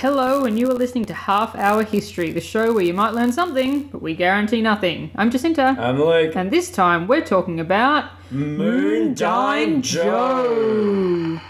Hello, and you are listening to Half Hour History, the show where you might learn something, but we guarantee nothing. I'm Jacinta, I'm Luke. and this time we're talking about Moondyne Joe.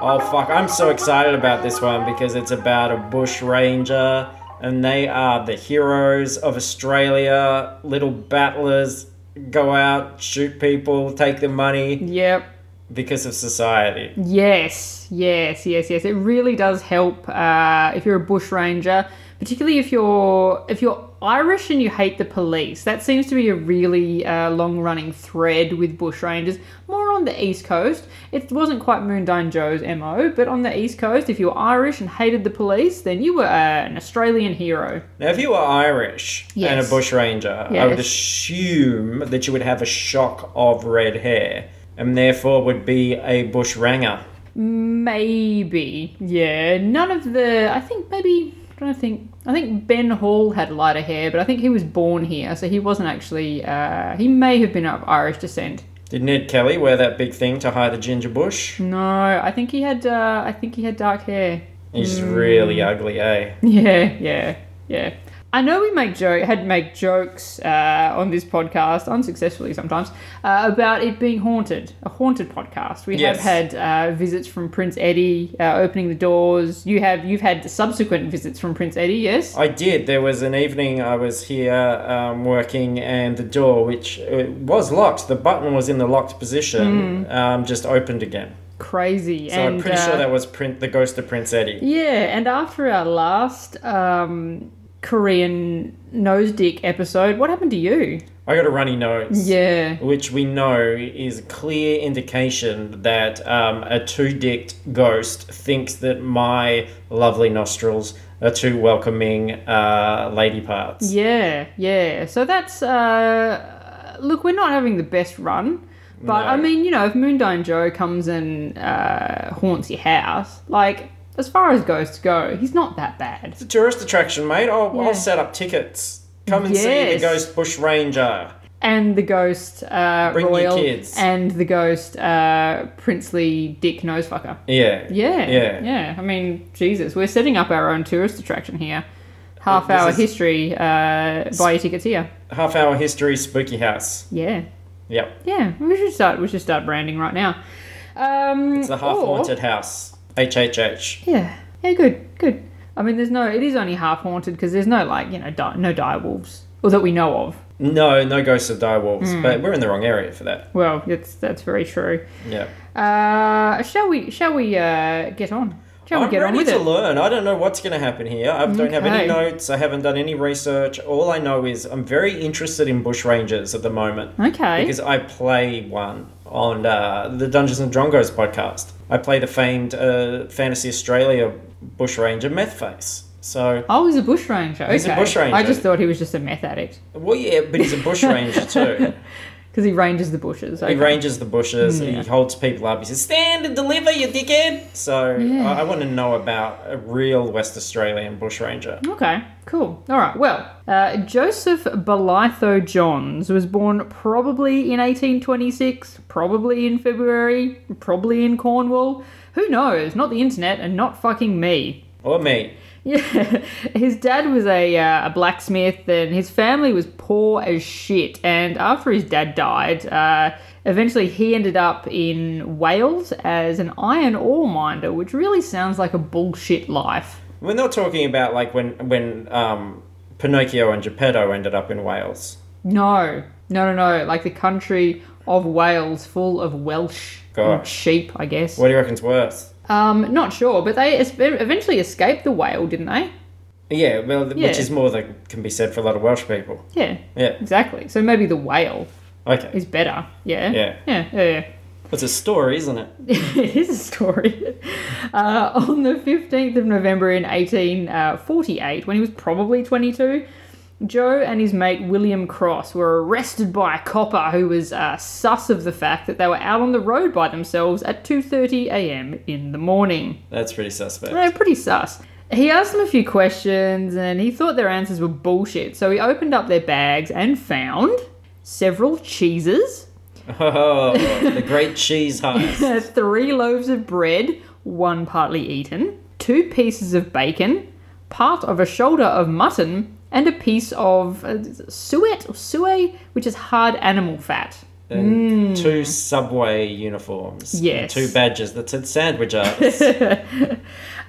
Oh fuck, I'm so excited about this one because it's about a bush ranger and they are the heroes of Australia, little battlers, go out, shoot people, take their money Yep. because of society. Yes, yes, yes, yes. It really does help uh, if you're a bushranger, particularly if you're if you're Irish and you hate the police. That seems to be a really uh, long-running thread with bushrangers. More on the east coast. It wasn't quite Moondyne Joe's mo, but on the east coast, if you were Irish and hated the police, then you were uh, an Australian hero. Now, if you were Irish and Yes. a bushranger, I would assume that you would have a shock of red hair and therefore would be a bushranger. Maybe, yeah. None of the. I think maybe. I don't think. I think Ben Hall had lighter hair, but I think he was born here, so he wasn't actually. Uh, he may have been of Irish descent. Did Ned Kelly wear that big thing to hide the ginger bush? No, I think he had. Uh, I think he had dark hair. He's Mm. really ugly, eh? Yeah, yeah, yeah. I know we make joke had make jokes uh, on this podcast, unsuccessfully sometimes, uh, about it being haunted, a haunted podcast. We Yes. have had uh, visits from Prince Eddie uh, opening the doors. You have you've had subsequent visits from Prince Eddie, yes? I did. There was an evening I was here um, working, and the door, which uh, was locked, the button was in the locked position, um, just opened again. Crazy. So and I'm pretty uh, sure that was print, the ghost of Prince Eddie. yeah, and after our last um, Korean nose dick episode, what happened to you? I got a runny nose. Yeah. Which we know is a clear indication that um, a two dicked ghost thinks that my lovely nostrils are two welcoming uh, lady parts. Yeah, yeah. So that's uh look, we're not having the best run. But No. I mean, you know, if Moondine Joe comes and uh, haunts your house, like as far as ghosts go, he's not that bad. It's a tourist attraction, mate. I'll, Yeah. I'll set up tickets. Come and see the Ghost Bush Ranger. And the ghost uh, Bring your royal kids. and the ghost uh, princely dick nosefucker. Yeah. Yeah, Yeah. yeah. I mean, Jesus, we're setting up our own tourist attraction here. Half This hour history. Uh, buy your tickets here. Half hour history, spooky house. Yeah. Yep. Yeah, we should start. We should start branding right now. Um, It's a half haunted house. HHH. Yeah, yeah, good, good. I mean, there's no. It is only half haunted because there's no like you know di- no dire wolves, or that we know of. No, no ghosts of dire wolves, Hmm. but we're in the wrong area for that. Well, that's that's very true. Yeah. Uh, shall we? Shall we uh, get on? We I'm get on ready with to it? learn. I don't know what's going to happen here. I don't have any Okay. notes. I haven't done any research. All I know is I'm very interested in bushrangers at the moment Okay. because I play one on uh, the Dungeons and Drongos podcast. I play the famed uh, Fantasy Australia bushranger Methface. So, oh, he's a bushranger. Okay. He's a bushranger. I just thought he was just a meth addict well, yeah, but he's a bushranger too. because he ranges the bushes. He ranges the bushes. Yeah. He holds people up. He says, "Stand and deliver, you dickhead." So Yeah. I, I want to know about a real West Australian bushranger. Okay, cool. All right. Well, uh, Joseph Bolitho Johns was born probably in 1826, probably in February, probably in Cornwall. Who knows? Not the internet and not fucking me. Or me. Yeah, his dad was a, uh, a blacksmith, and his family was poor as shit. And after his dad died, uh, eventually he ended up in Wales as an iron ore miner, which really sounds like a bullshit life. We're not talking about like when when um, Pinocchio and Geppetto ended up in Wales. No, no, no, no. Like the country of Wales, full of Welsh sheep, I guess. What do you reckon's worse? Um, not sure, but they eventually escaped the whale, didn't they? Yeah, well, Yeah. which is more than can be said for a lot of Welsh people. Yeah, Yeah. exactly. So maybe the whale Okay. is better. Yeah. Yeah. Yeah. Yeah. yeah. It's a story, isn't it? it is a story. Uh, on the 15th of November in 1848, when he was probably 22, Joe and his mate William Cross were arrested by a copper who was uh, sus of the fact that they were out on the road by themselves at 2:30 a.m. in the morning. That's pretty suspect. They're pretty sus. He asked them a few questions and he thought their answers were bullshit. So he opened up their bags and found several cheeses, Oh, the great cheese heist. three loaves of bread, one partly eaten, two pieces of bacon, part of a shoulder of mutton, and a piece of uh, suet or suet, which is hard animal fat. And two subway uniforms. Mm. Yes. two badges that said sandwich artist.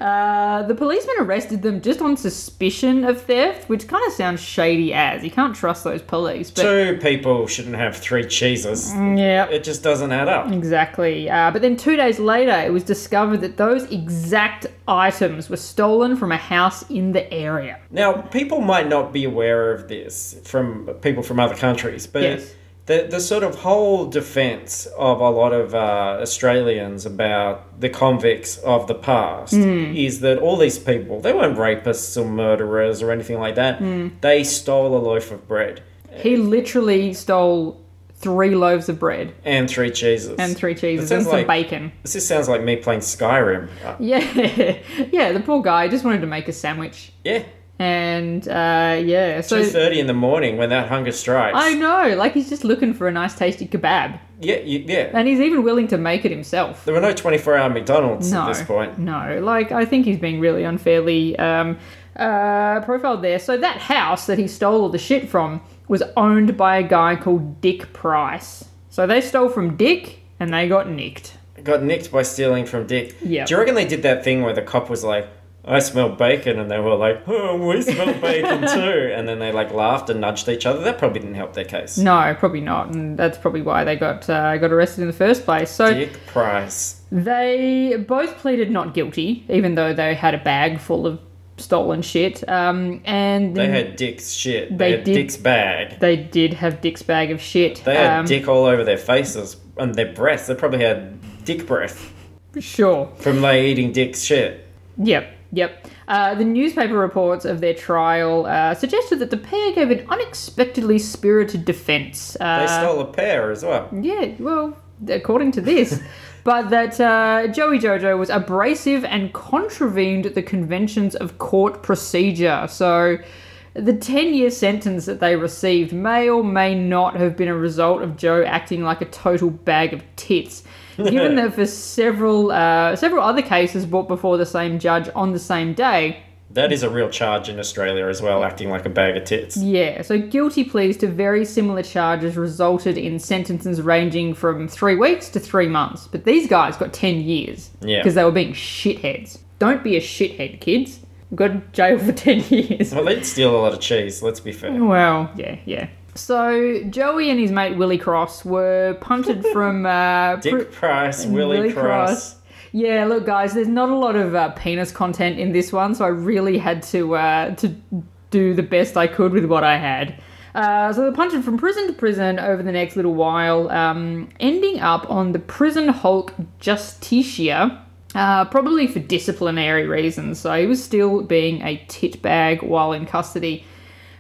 Uh, the policeman arrested them just on suspicion of theft, which kind of sounds shady as. You can't trust those police. But two people shouldn't have three cheeses. yeah, It just doesn't add up. Exactly. Uh, but then two days later, it was discovered that those exact items were stolen from a house in the area. Now, people might not be aware of this from people from other countries, but Yes. The, the sort of whole defense of a lot of uh, Australians about the convicts of the past Hmm. is that all these people, they weren't rapists or murderers or anything like that. Hmm. They stole a loaf of bread He literally stole three loaves of bread and three cheeses. and three cheeses and some like- bacon. This just sounds like me playing Skyrim. Yeah, yeah. The poor guy just wanted to make a sandwich, yeah, and uh, yeah. So two thirty in the morning when that hunger strikes. I know, like he's just looking for a nice, tasty kebab, yeah, you, yeah. and he's even willing to make it himself. There were no twenty-four hour McDonald's No, at this point. no. Like I think he's being really unfairly um, uh, profiled there. So that house that he stole all the shit from was owned by a guy called Dick Price. So they stole from Dick and they got nicked. got nicked by stealing from Dick. Yeah. Do you reckon they did that thing where the cop was like, I smell bacon, and they were like, oh, we smell bacon too. And then they like laughed and nudged each other. That probably didn't help their case. No, probably not, and that's probably why they got uh, got arrested in the first place. So Dick Price. They both pleaded not guilty, even though they had a bag full of stolen shit. Um, and They had Dick's shit. They, They had did- Dick's bag. they did have Dick's bag of shit. They had um, Dick all over their faces and their breaths. They probably had Dick breath Sure. from like eating Dick's shit. Yep. Yep. Uh, the newspaper reports of their trial uh, suggested that the pair gave an unexpectedly spirited defense. Uh, They stole a pair as well. Yeah, well, according to this. but that uh, Joey Jojo was abrasive and contravened the conventions of court procedure. So the 10 year sentence that they received may or may not have been a result of Joe acting like a total bag of tits. Given that for several uh, several other cases brought before the same judge on the same day, That is a real charge in Australia as well, acting like a bag of tits. Yeah, so guilty pleas to very similar charges resulted in sentences ranging from three weeks to three months. But these guys got 10 years Yeah. because they were being shitheads. Don't be a shithead, kids. Go to jail for 10 years. Well, they'd steal a lot of cheese, let's be fair. Well, yeah, yeah. So Joey and his mate Willie Cross were punted from. Uh, Dick pr- Price, Willie, Cross. Yeah, look, guys, there's not a lot of uh, penis content in this one, so I really had to uh, to do the best I could with what I had. Uh, so they're punted from prison to prison over the next little while, um, ending up on the prison Hulk Justicia, uh, probably for disciplinary reasons. So he was still being a tit bag while in custody.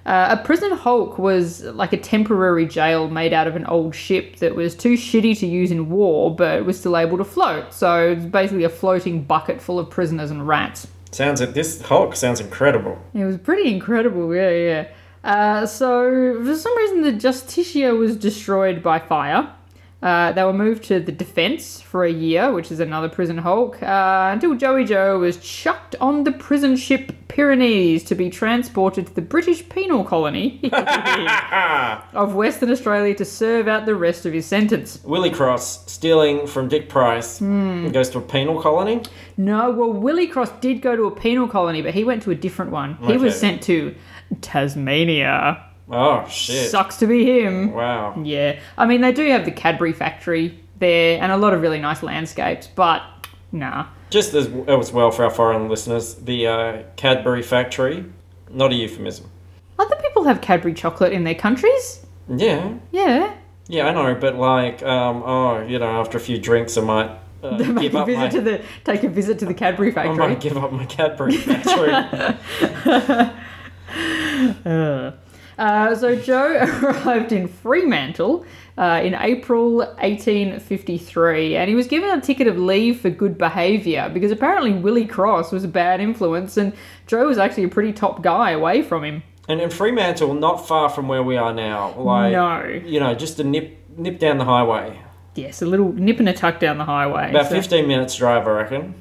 Uh, a prison hulk was like a temporary jail made out of an old ship that was too shitty to use in war, but was still able to float. So it's basically a floating bucket full of prisoners and rats. Sounds this Hulk sounds incredible. It was pretty incredible, yeah, yeah. Uh, so for some reason, the Justicia was destroyed by fire. Uh, they were moved to the Defence for a year, which is another prison hulk, uh, until Joey Joe was chucked on the prison ship Pyrenees to be transported to the British penal colony of Western Australia to serve out the rest of his sentence. Willie Cross stealing from Dick Price and goes to a penal colony. No, well, Willie Cross did go to a penal colony, but he went to a different one. He was sent to Tasmania. Oh shit! Sucks to be him. Wow. Yeah, I mean they do have the Cadbury factory there and a lot of really nice landscapes, but nah. Just as, as well for our foreign listeners, the uh, Cadbury factory, not a euphemism. Other people have Cadbury chocolate in their countries. Yeah, Yeah, yeah, I know, but like, um, oh, you know, after a few drinks, I might uh, give up visit my. to the take a visit to the Cadbury factory. I might give up my Cadbury factory. Uh, so Joe arrived in Fremantle uh, in April 1853, and he was given a ticket of leave for good behaviour because apparently Willie Cross was a bad influence, and Joe was actually a pretty top guy away from him. and in Fremantle, not far from where we are now, like, No. you know, just a nip nip down the highway. Yes, a little nip and a tuck down the highway. About So- 15 minutes drive, I reckon.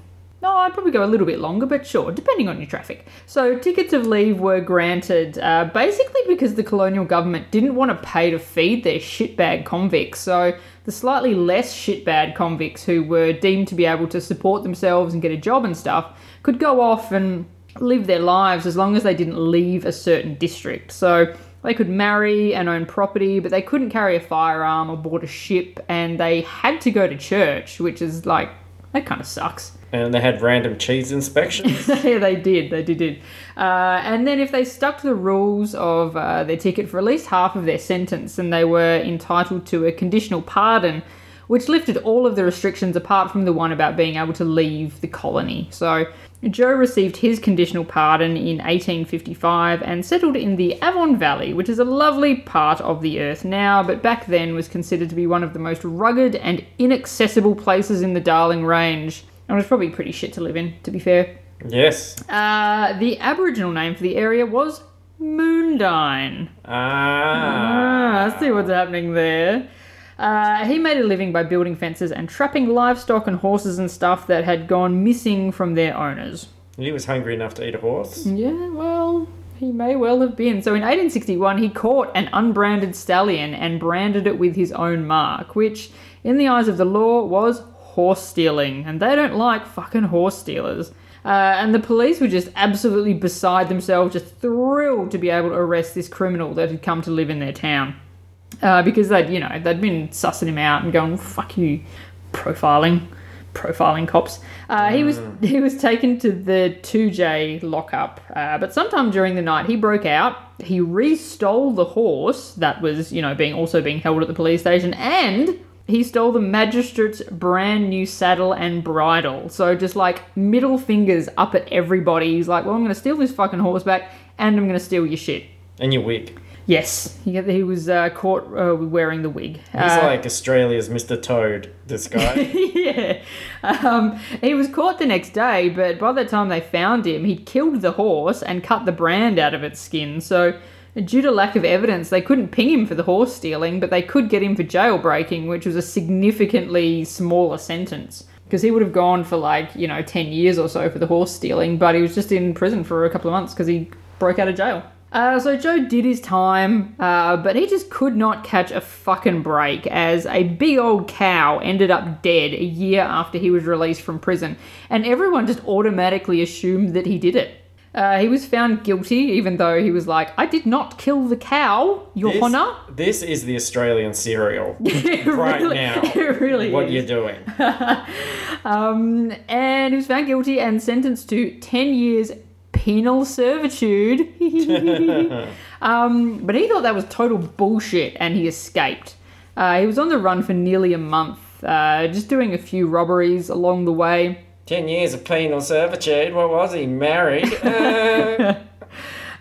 I'd probably go a little bit longer, but sure, depending on your traffic. So, tickets of leave were granted uh, basically because the colonial government didn't want to pay to feed their shitbag convicts. So, the slightly less shitbag convicts who were deemed to be able to support themselves and get a job and stuff could go off and live their lives as long as they didn't leave a certain district. So, they could marry and own property, but they couldn't carry a firearm or board a ship, and they had to go to church, which is like, that kind of sucks. And they had random cheese inspections. yeah, they did. They did. did. Uh, and then if they stuck to the rules of uh, their ticket for at least half of their sentence, then they were entitled to a conditional pardon, which lifted all of the restrictions apart from the one about being able to leave the colony. So Joe received his conditional pardon in 1855 and settled in the Avon Valley, which is a lovely part of the earth now, but back then was considered to be one of the most rugged and inaccessible places in the Darling Range. And it was probably pretty shit to live in, to be fair. yes. Uh, the Aboriginal name for the area was Moondyne. Ah. Ah, I see what's happening there. Uh, he made a living by building fences and trapping livestock and horses and stuff that had gone missing from their owners. He was hungry enough to eat a horse. Yeah, well, he may well have been. So in 1861, he caught an unbranded stallion and branded it with his own mark, which, in the eyes of the law, was horse stealing. And they don't like fucking horse stealers. Uh, and the police were just absolutely beside themselves, just thrilled to be able to arrest this criminal that had come to live in their town. Uh, because they'd, you know, they'd been sussing him out and going, fuck you, profiling, profiling cops. Uh, he was he was taken to the Toodyay lockup, uh, but sometime during the night he broke out. He re-stole the horse that was, you know, being also being held at the police station, and he stole the magistrate's brand new saddle and bridle. So just like middle fingers up at everybody. He's like, well, I'm going to steal this fucking horse back, and I'm going to steal your shit. And your wig. Yes, he, he was uh, caught uh, wearing the wig. He's Uh, like Australia's Mr. Toad, this guy. yeah. Um, he was caught the next day, but by the time they found him, he'd killed the horse and cut the brand out of its skin. So, due to lack of evidence, they couldn't ping him for the horse stealing, but they could get him for jailbreaking, which was a significantly smaller sentence. Because he would have gone for like, you know, 10 years or so for the horse stealing, but he was just in prison for a couple of months because he broke out of jail. Uh, so Joe did his time, uh, but he just could not catch a fucking break as a big old cow ended up dead a year after he was released from prison, and everyone just automatically assumed that he did it. Uh, he was found guilty, even though he was like, "I did not kill the cow, Your This- Honor." This is the Australian serial right really- now. it really What is. you're doing. Um, and he was found guilty and sentenced to 10 years penal servitude. um, but he thought that was total bullshit and he escaped. Uh, he was on the run for nearly a month, uh, just doing a few robberies along the way. Ten years of penal servitude. What was he? Married? Uh,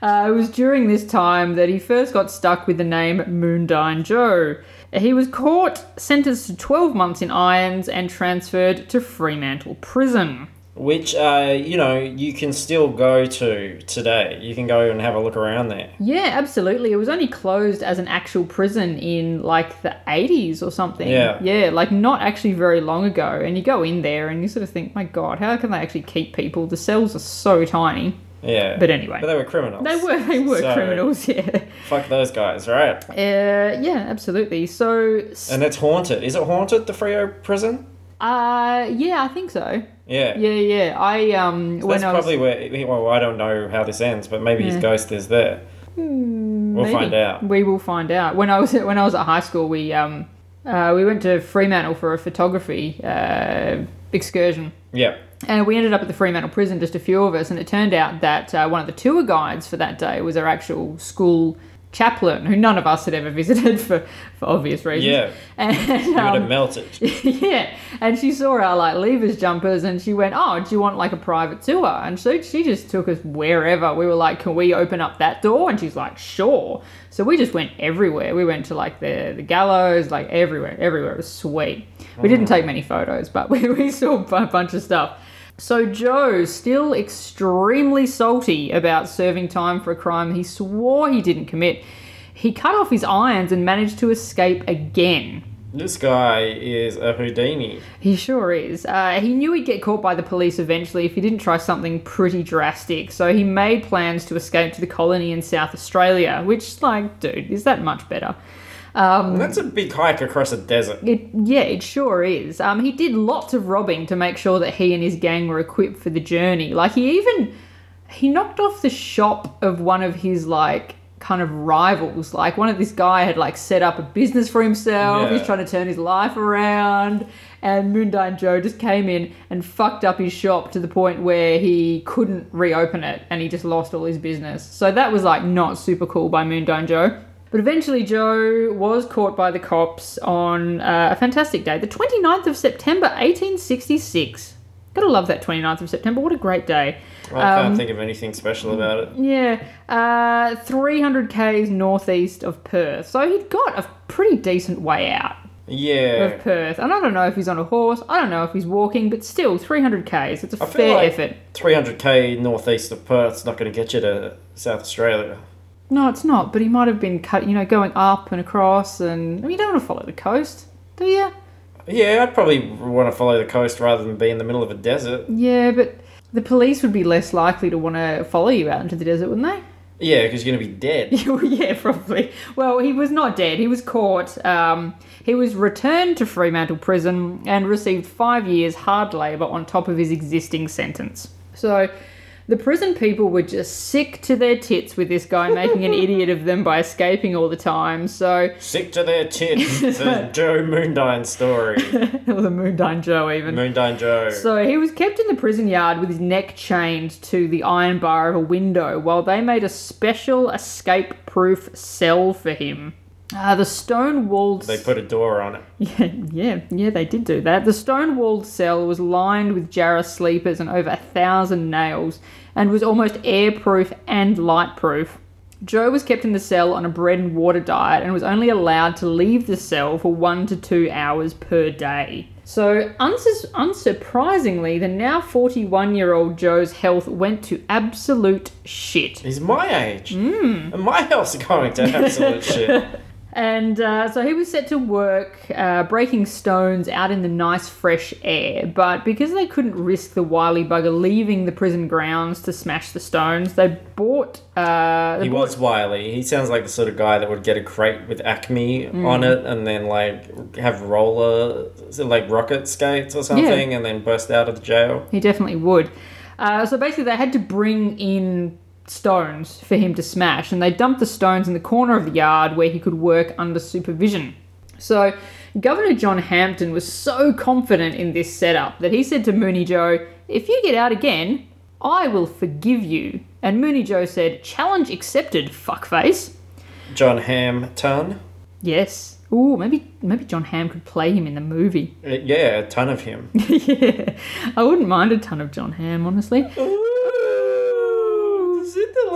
Uh, it was during this time that he first got stuck with the name Moondyne Joe. He was caught, sentenced to 12 months in irons, and transferred to Fremantle Prison. Which, uh, you know, you can still go to today. You can go and have a look around there. Yeah, absolutely. It was only closed as an actual prison in like the 80s or something. Yeah. Yeah, like not actually very long ago. And you go in there and you sort of think, my God, how can they actually keep people? The cells are so tiny. Yeah. But anyway. But they were criminals. They were, they were So, criminals, yeah. Fuck those guys, right? Uh, yeah, absolutely. So, And it's haunted. Is it haunted, the Freo prison? Uh, yeah, I think so. Yeah. Yeah, yeah. I, um, when That's I was. probably where. Well, I don't know how this ends, but maybe his ghost is there. we'll Maybe. find out. We will find out. When I was when I was at high school, we um uh, we went to Fremantle for a photography uh, excursion, Yeah. and we ended up at the Fremantle prison, just a few of us. And it turned out that uh, one of the tour guides for that day was our actual school chaplain, who none of us had ever visited for for obvious reasons. Yeah. and You would um, have melted. yeah, and she saw our like levers jumpers, and she went, "Oh, do you want like a private tour?" And so she just took us wherever. We were like, "Can we open up that door?" And she's like, "Sure." So we just went everywhere. We went to like the the gallows, like everywhere, everywhere. It was sweet. We didn't take many photos, but we, we saw a bunch of stuff. So Joe, still extremely salty about serving time for a crime he swore he didn't commit, he cut off his irons and managed to escape again. This guy is a Houdini. He sure is. Uh, he knew he'd get caught by the police eventually if he didn't try something pretty drastic, so he made plans to escape to the colony in South Australia, which, like, dude, is that much better? Um, That's a big hike across a desert. It, yeah, it sure is. Um, he did lots of robbing to make sure that he and his gang were equipped for the journey. Like he even he knocked off the shop of one of his like kind of rivals. Like one of this guy had like set up a business for himself. Yeah. He's trying to turn his life around. And Moondyne Joe just came in and fucked up his shop to the point where he couldn't reopen it and he just lost all his business. So that was like not super cool by Moondyne Joe. But eventually, Joe was caught by the cops on uh, a fantastic day, the 29th of September, 1866. Gotta love that 29th of September. What a great day. I can't Um, think of anything special about it. Yeah, uh, 300 k's northeast of Perth. So he'd got a pretty decent way out Yeah. of Perth. And I don't know if he's on a horse, I don't know if he's walking, but still, 300 k's. It's a I fair like effort. 300k northeast of Perth's not going to get you to South Australia. No, it's not, but he might have been cut, you know, going up and across, and I mean, you don't want to follow the coast, do you? Yeah, I'd probably want to follow the coast rather than be in the middle of a desert. Yeah, but the police would be less likely to want to follow you out into the desert, wouldn't they? Yeah, because you're going to be dead. yeah, probably. Well, he was not dead. He was caught. Um, he was returned to Fremantle Prison and received five years hard labour on top of his existing sentence. So. The prison people were just sick to their tits with this guy making an idiot of them by escaping all the time. So, Sick to their tits. the Joe Moondyne story. or the Moondyne Joe even. Moondyne Joe. So he was kept in the prison yard with his neck chained to the iron bar of a window while they made a special escape proof cell for him. Uh, the stone walled. they put a door on it. Yeah, yeah, yeah, they did do that. The stone walled cell was lined with Jarrah sleepers and over a thousand nails and was almost airproof and lightproof. Joe was kept in the cell on a bread and water diet and was only allowed to leave the cell for one to two hours per day. So, uns- unsurprisingly, the now 41 year old Joe's health went to absolute shit. He's my age. Hmm. And my health's going to absolute shit. And uh, so he was set to work uh, breaking stones out in the nice fresh air. But because they couldn't risk the wily bugger leaving the prison grounds to smash the stones, they bought. Uh, they He bought- was wily. He sounds like the sort of guy that would get a crate with Acme Hmm. on it and then like have roller, like rocket skates or something and then burst out of the jail. He definitely would. Uh, so basically, they had to bring in stones for him to smash, and they dumped the stones in the corner of the yard where he could work under supervision. So, Governor John Hampton was so confident in this setup that he said to Mooney Joe, If you get out again, I will forgive you. And Mooney Joe said, Challenge accepted, fuckface. John Hampton. Yes. Ooh, maybe maybe John Hamm could play him in the movie. Uh, Yeah, a ton of him. yeah, I wouldn't mind a ton of John Hamm, honestly.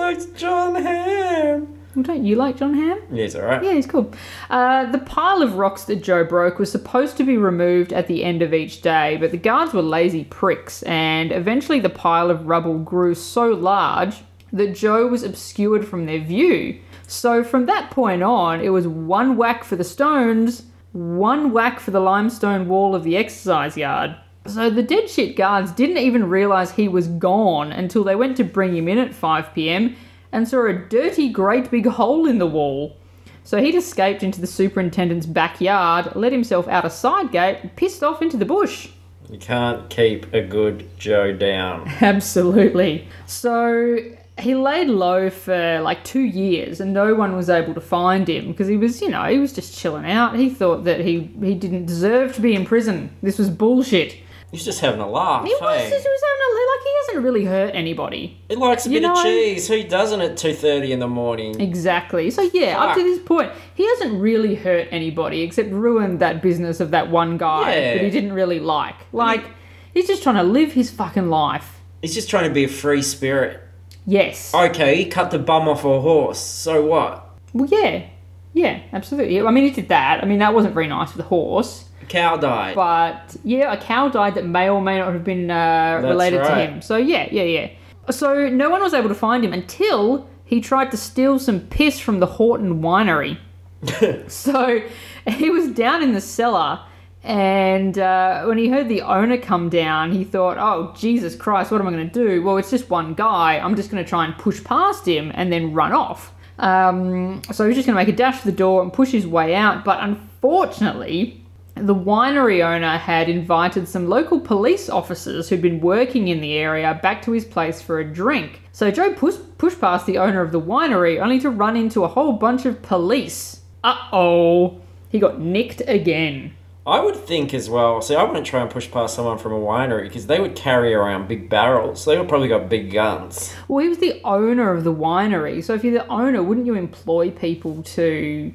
Likes John Hamm. Well, don't you like John Hamm? Yeah, he's alright. Yeah, he's cool. Uh, the pile of rocks that Joe broke was supposed to be removed at the end of each day, but the guards were lazy pricks, and eventually the pile of rubble grew so large that Joe was obscured from their view. So from that point on, it was one whack for the stones, one whack for the limestone wall of the exercise yard. So the dead shit guards didn't even realize he was gone until they went to bring him in at 5 pm and saw a dirty, great big hole in the wall. So he'd escaped into the superintendent's backyard, let himself out a side gate, and pissed off into the bush. You can't keep a good Joe down. Absolutely. So he laid low for like two years and no one was able to find him because he was, you know, he was just chilling out. He thought that he, he didn't deserve to be in prison. This was bullshit. He's just having a laugh. He was, hey? he was having a, like, he hasn't really hurt anybody. He likes a You bit of cheese. Who doesn't at 2.30 in the morning? Exactly. So yeah, up to this point, he hasn't really hurt anybody except ruined that business of that one guy Yeah. that he didn't really like. Like, he's just trying to live his fucking life. He's just trying to be a free spirit. Yes. Okay, he cut the bum off a horse. So what? Well, yeah. Yeah, absolutely. I mean, he did that. I mean, that wasn't very nice for the horse. Cow died. But yeah, a cow died that may or may not have been uh, related to him. So yeah, yeah, yeah. So no one was able to find him until he tried to steal some piss from the Houghton Winery. so he was down in the cellar, and uh, when he heard the owner come down, he thought, "Oh Jesus Christ, what am I going to do? Well, it's just one guy. I'm just going to try and push past him and then run off." Um, so he's just going to make a dash for the door and push his way out. But unfortunately, the winery owner had invited some local police officers who'd been working in the area back to his place for a drink. So Joe push, pushed past the owner of the winery only to run into a whole bunch of police. Uh oh, he got nicked again. I would think as well. See, I wouldn't try and push past someone from a winery because they would carry around big barrels. They would probably got big guns. Well, he was the owner of the winery, so if you're the owner, wouldn't you employ people to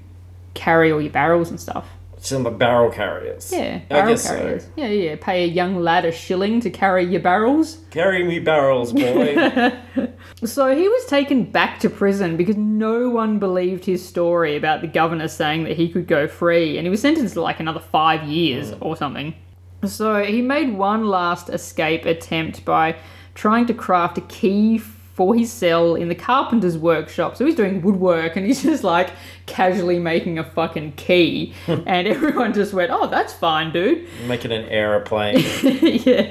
carry all your barrels and stuff? Some barrel carriers. Yeah, I barrel guess so. carriers. Yeah, yeah. Pay a young lad a shilling to carry your barrels. Carry me barrels, boy. So he was taken back to prison because no one believed his story about the governor saying that he could go free, and he was sentenced to like another five years hmm. or something. So he made one last escape attempt by trying to craft a key for his cell in the carpenter's workshop. So he's doing woodwork and he's just like casually making a fucking key, and everyone just went, "Oh, that's fine, dude." Making an aeroplane. yeah,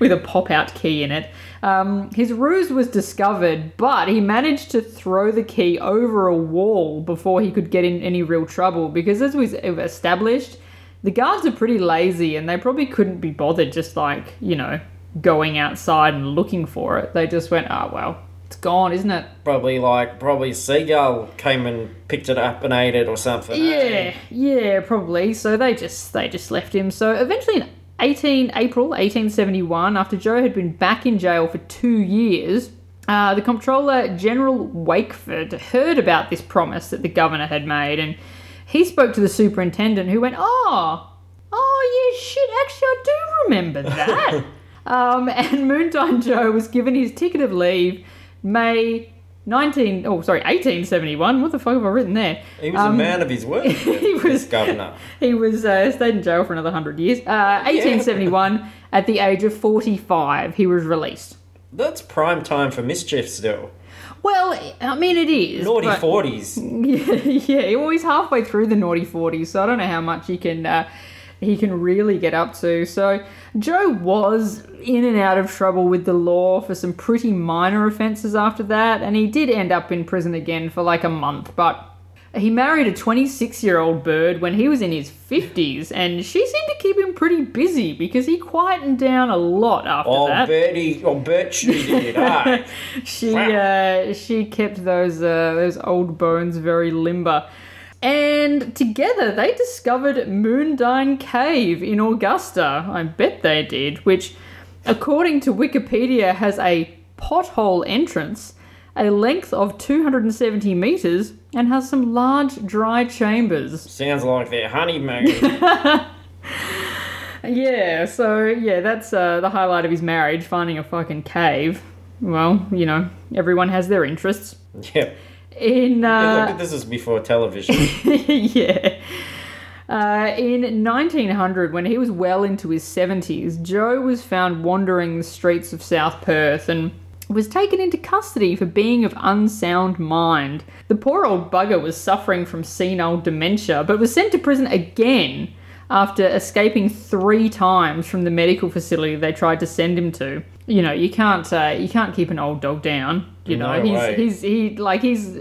with a pop out key in it. Um, his ruse was discovered, but he managed to throw the key over a wall before he could get in any real trouble because, as we've established, the guards are pretty lazy and they probably couldn't be bothered just like, you know, going outside and looking for it. They just went, oh, well, it's gone, isn't it? probably like, probably Seagull came and picked it up and ate it or something. Yeah, yeah, probably. So they just they just left him. So eventually in 18 April 1871, after Joe had been back in jail for two years, uh, the Comptroller General Wakeford heard about this promise that the governor had made, and he spoke to the superintendent, who went, "Oh, oh yeah, shit. Actually, I do remember that." um, and Moondyne Joe was given his ticket of leave, May. 19 oh sorry 1871 what the fuck have i written there He was a man of his word. he was- governor. he was uh, stayed in jail for another 100 years. Uh, 1871, at the age of 45, he was released. That's prime time for mischief still. Well, I mean, it is. Naughty but- 40s. Yeah, yeah, well, he's halfway through the naughty 40s, so I don't know how much he can uh, he can really get up to. So Joe was in and out of trouble with the law for some pretty minor offences after that, and he did end up in prison again for like a month, but. He married a 26 year old bird when he was in his 50s, and she seemed to keep him pretty busy because he quietened down a lot after Oh, that. Betty, oh, bet she did. Ah. she uh, she kept those uh, those old bones very limber. And together they discovered Moondyne Cave in Augusta. I bet they did, which, according to Wikipedia, has a pothole entrance, a length of 270 meters, and has some large dry chambers. Sounds like their honeymoon. Yeah, so yeah, that's uh, the highlight of his marriage, finding a fucking cave. Well, you know, everyone has their interests. yeah. In Yeah, uh, look, this is before television. yeah. Uh, in 1900, when he was well into his 70s, Joe was found wandering the streets of South Perth and was taken into custody for being of unsound mind. The poor old bugger was suffering from senile dementia, but was sent to prison again after escaping three times from the medical facility they tried to send him to. You know, you can't uh, you can't keep an old dog down. You know, No he's way. he's he like he's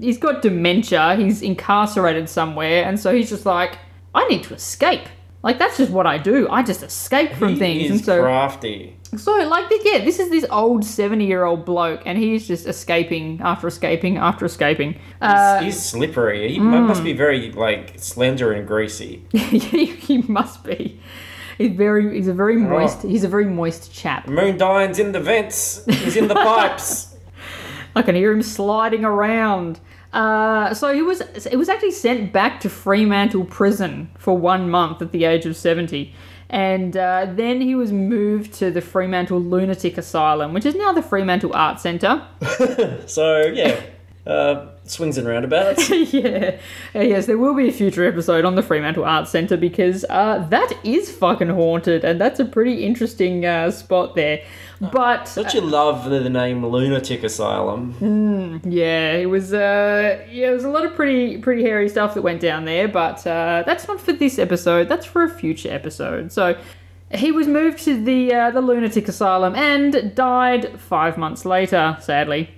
he's got dementia. He's incarcerated somewhere, and so he's just like, I need to escape. Like that's just what I do. I just escape from he things, is and so crafty. so like yeah, this is this old seventy year old bloke, and he's just escaping after escaping after escaping. Uh, He's slippery. He mu- must be very like slender and greasy. he must be. He's very he's a very moist Oh. he's a very moist chap. Moondyne's in the vents. He's in the pipes. I can hear him sliding around. Uh, so he was it was actually sent back to Fremantle prison for one month at the age of seventy, and uh, then he was moved to the Fremantle Lunatic Asylum, which is now the Fremantle Art Centre. So yeah, uh, swings and roundabouts. yeah. Uh, yes, there will be a future episode on the Fremantle Arts Centre because uh, that is fucking haunted, and that's a pretty interesting uh, spot there. But Don't you love the, the name Lunatic Asylum? yeah, it was uh, yeah, it was a lot of pretty pretty hairy stuff that went down there. But uh, that's not for this episode. That's for a future episode. So. He was moved to the uh, the lunatic asylum and died five months later, sadly.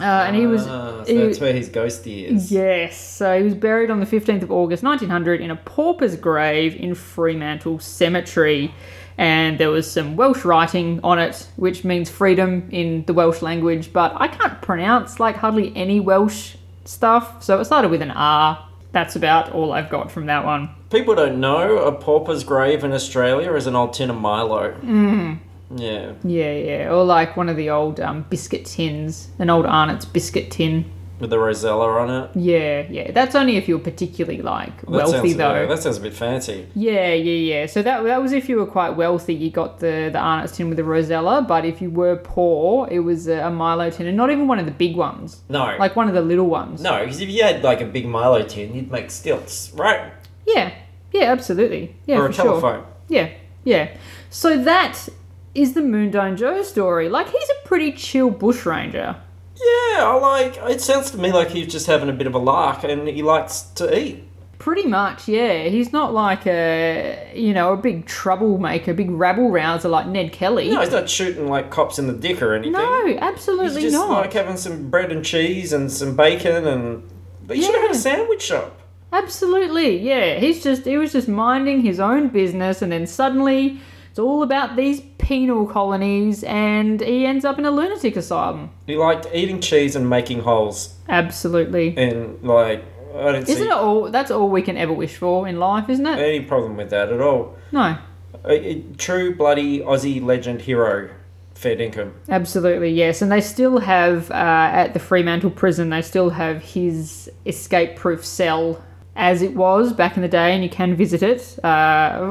Uh, and he was Ah, so he- that's where his ghosty is. Yes, so he was buried on the 15th of August 1900 in a pauper's grave in Fremantle Cemetery. And there was some Welsh writing on it, which means freedom in the Welsh language, but I can't pronounce like hardly any Welsh stuff, so it started with an R. That's about all I've got from that one. People don't know a pauper's grave in Australia is an old tin of Milo. Mm. Yeah. Yeah, yeah, or like one of the old um, biscuit tins, an old Arnott's biscuit tin. With the rosella on it. Yeah, yeah, that's only if you're particularly like That wealthy sounds, though. yeah, that sounds a bit fancy. Yeah, yeah, yeah. So that that was if you were quite wealthy, you got the the Arnott's tin with the Rosella. But if you were poor, it was a, a Milo tin, and not even one of the big ones, No. like one of the little ones. no, because if you had like a big Milo tin, you'd make stilts, right? Yeah, yeah, absolutely. Yeah, or for a sure. Yeah, yeah. So that is the Moondyne Joe story. Like he's a pretty chill bushranger. Yeah, I like. It sounds to me like he's just having a bit of a lark, and he likes to eat. Pretty much, yeah. He's not like a you know a big troublemaker, big rabble rouser like Ned Kelly. No, he's not shooting like cops in the dick or anything. No, absolutely he's just not. like having some bread and cheese and some bacon, and but you should have had a sandwich shop. Absolutely, yeah. He's just he was just minding his own business, and then suddenly all about these penal colonies, and he ends up in a lunatic asylum. He liked eating cheese and making holes, Absolutely. and like I don't see Isn't see it all? That's all we can ever wish for in life, isn't it? any problem with that at all. No, A, a true bloody Aussie legend hero, fair dinkum. absolutely yes. And they still have uh, at the Fremantle prison. They still have his escape-proof cell. As it was back in the day, and you can visit it. Uh,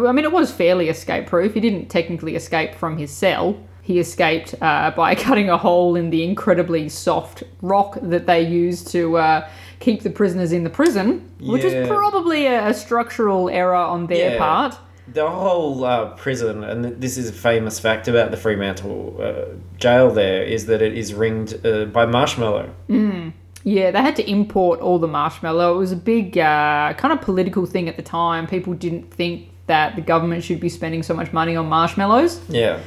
I mean, it was fairly escape-proof. He didn't technically escape from his cell. He escaped uh, by cutting a hole in the incredibly soft rock that they use to uh, keep the prisoners in the prison, which Yeah. is probably a, a structural error on their Yeah. part. The whole uh, prison, and this is a famous fact about the Fremantle uh, jail there, is that it is ringed uh, by marshmallow. Yeah, they had to import all the marshmallow. It was a big uh, kind of political thing at the time. People didn't think that the government should be spending so much money on marshmallows. Yeah.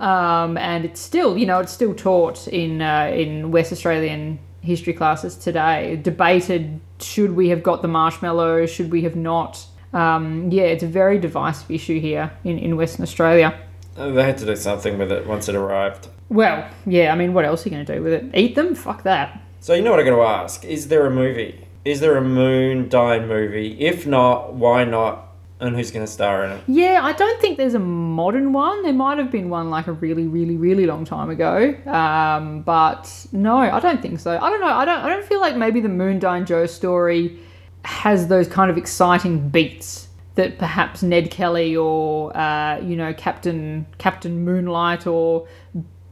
Um, and it's still, you know, it's still taught in uh, in West Australian history classes today. Debated: should we have got the marshmallow? Should we have not? Um, yeah, it's a very divisive issue here in, in Western Australia. Uh, They had to do something with it once it arrived. Well, yeah, I mean, what else are you going to do with it? Eat them? Fuck that. So you know what I'm going to ask? Is there a movie? Is there a Moondyne movie? If not, why not? And who's going to star in it? Yeah, I don't think there's a modern one. There might have been one like a really, really, really long time ago. Um, but no, I don't think so. I don't know. I don't. I don't feel like maybe the Moon Moondyne Joe story has those kind of exciting beats that perhaps Ned Kelly or uh, you know Captain Captain Moonlight or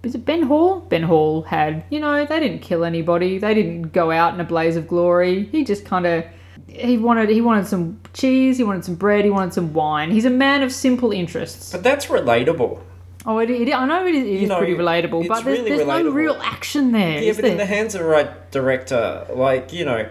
is it Ben Hall? Ben Hall had. You know, they didn't kill anybody. They didn't go out in a blaze of glory. He just kind of he wanted he wanted some cheese, he wanted some bread, he wanted some wine. He's a man of simple interests. But that's relatable. Oh, it, it, I know it is, it is know, pretty relatable, but there's, really there's no real action there. Yeah, but in the hands of the right director, like, you know,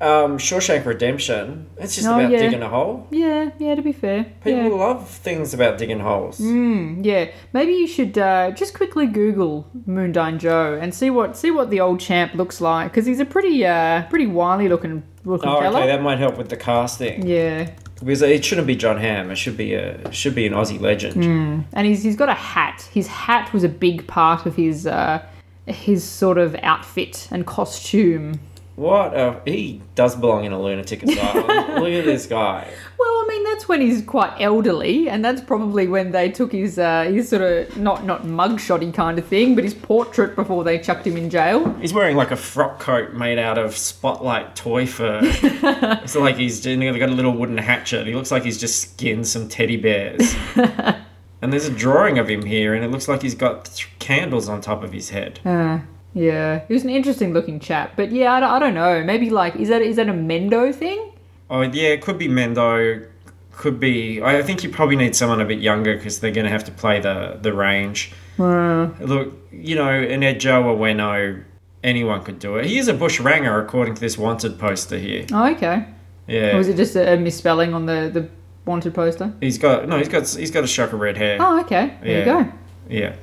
um, Shawshank Redemption, it's just Oh, about yeah. digging a hole. yeah, yeah. To be fair, People yeah. love things about digging holes. Mm, yeah. Maybe you should uh, just quickly Google Moondyne Joe and see what see what the old champ looks like because he's a pretty uh, pretty wily looking looking Oh, fella. okay, that might help with the casting. yeah, Because it shouldn't be John Hamm. It should be a it should be an Aussie legend. Mm. and he's he's got a hat. His hat was a big part of his uh, his sort of outfit and costume. What? Uh, he does belong in a lunatic asylum. Look at this guy. Well, I mean that's when he's quite elderly, and that's probably when they took his uh, his sort of not not mugshotty kind of thing, but his portrait before they chucked him in jail. He's wearing like a frock coat made out of spotlight toy fur. it's like he's got a little wooden hatchet. He looks like he's just skinned some teddy bears. and there's a drawing of him here, and it looks like he's got th- candles on top of his head. Uh, Yeah, he was an interesting looking chap, but yeah, I don't, I don't know. Maybe like is that is that a Mendo thing? Oh yeah, it could be Mendo. Could be. I think you probably need someone a bit younger because they're going to have to play the the range. Uh, Look, you know, an Edjo or Weno, anyone could do it. He is a bush ranger according to this wanted poster here. oh, okay. Yeah, Or was it just a, a misspelling on the the wanted poster? he's got no, he's got he's got a shock of red hair. Oh, okay. There you go. Yeah,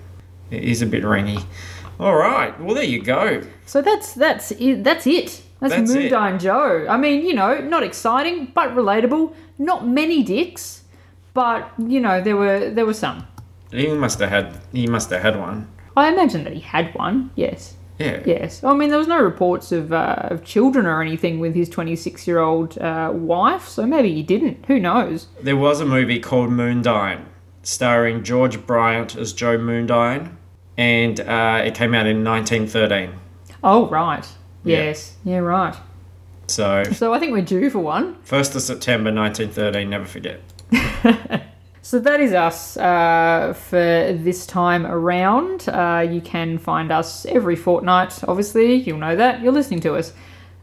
he's a bit rangy. All right, well there you go. So that's that's it. That's it. That's, That's it. Joe. I mean, you know, not exciting, but relatable. Not many dicks, but you know, there were there were some. He must have had he must have had one. I imagine that he had one. Yes. Yeah. Yes. I mean, there was no reports of, uh, of children or anything with his 26 year old uh, wife, so maybe he didn't. Who knows? There was a movie called Moondyne, starring George Bryant as Joe Moondyne, and uh, it came out in 1913. Oh, right. Yeah. Yes. Yeah, right. So, So I think we're due for one. 1st of September 1913, never forget. So that is us uh, for this time around. Uh, you can find us every fortnight, obviously. You'll know that. You're listening to us.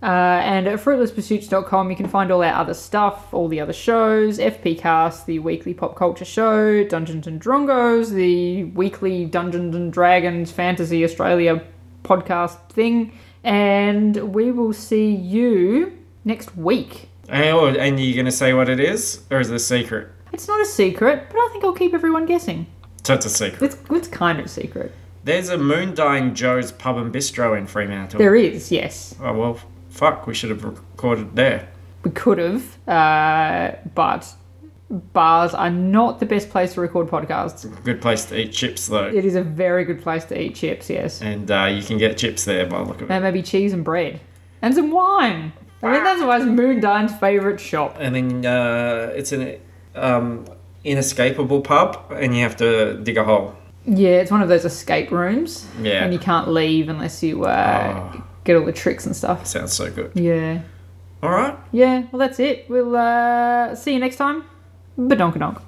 Uh, and at fruitlesspursuits.com, you can find all our other stuff, all the other shows, FPcast, the weekly pop culture show, Dungeons and Drongos, the weekly Dungeons and Dragons Fantasy Australia podcast thing. And we will see you next week. And, oh, and you're going to say what it is? Or is it a secret? It's not a secret, but I think I'll keep everyone guessing. So it's a secret. It's, it's kind of a secret. There's a Moondyne Joe's Pub and Bistro in Fremantle. There is, yes. Oh, well, fuck, we should have recorded there. We could have, uh, but bars are not the best place to record podcasts. Good place to eat chips, though. It is a very good place to eat chips, yes. And uh, you can get chips there by the look of it. And maybe cheese and bread. And some wine. I mean, that's why it's Moondyne's favourite shop. And then uh, it's an um, inescapable pub, and you have to dig a hole. Yeah, it's one of those escape rooms. Yeah. And you can't leave unless you uh, Oh. Get all the tricks and stuff. Sounds so good. Yeah. All right. Yeah, well, that's it. We'll uh, see you next time. Badonkadonk.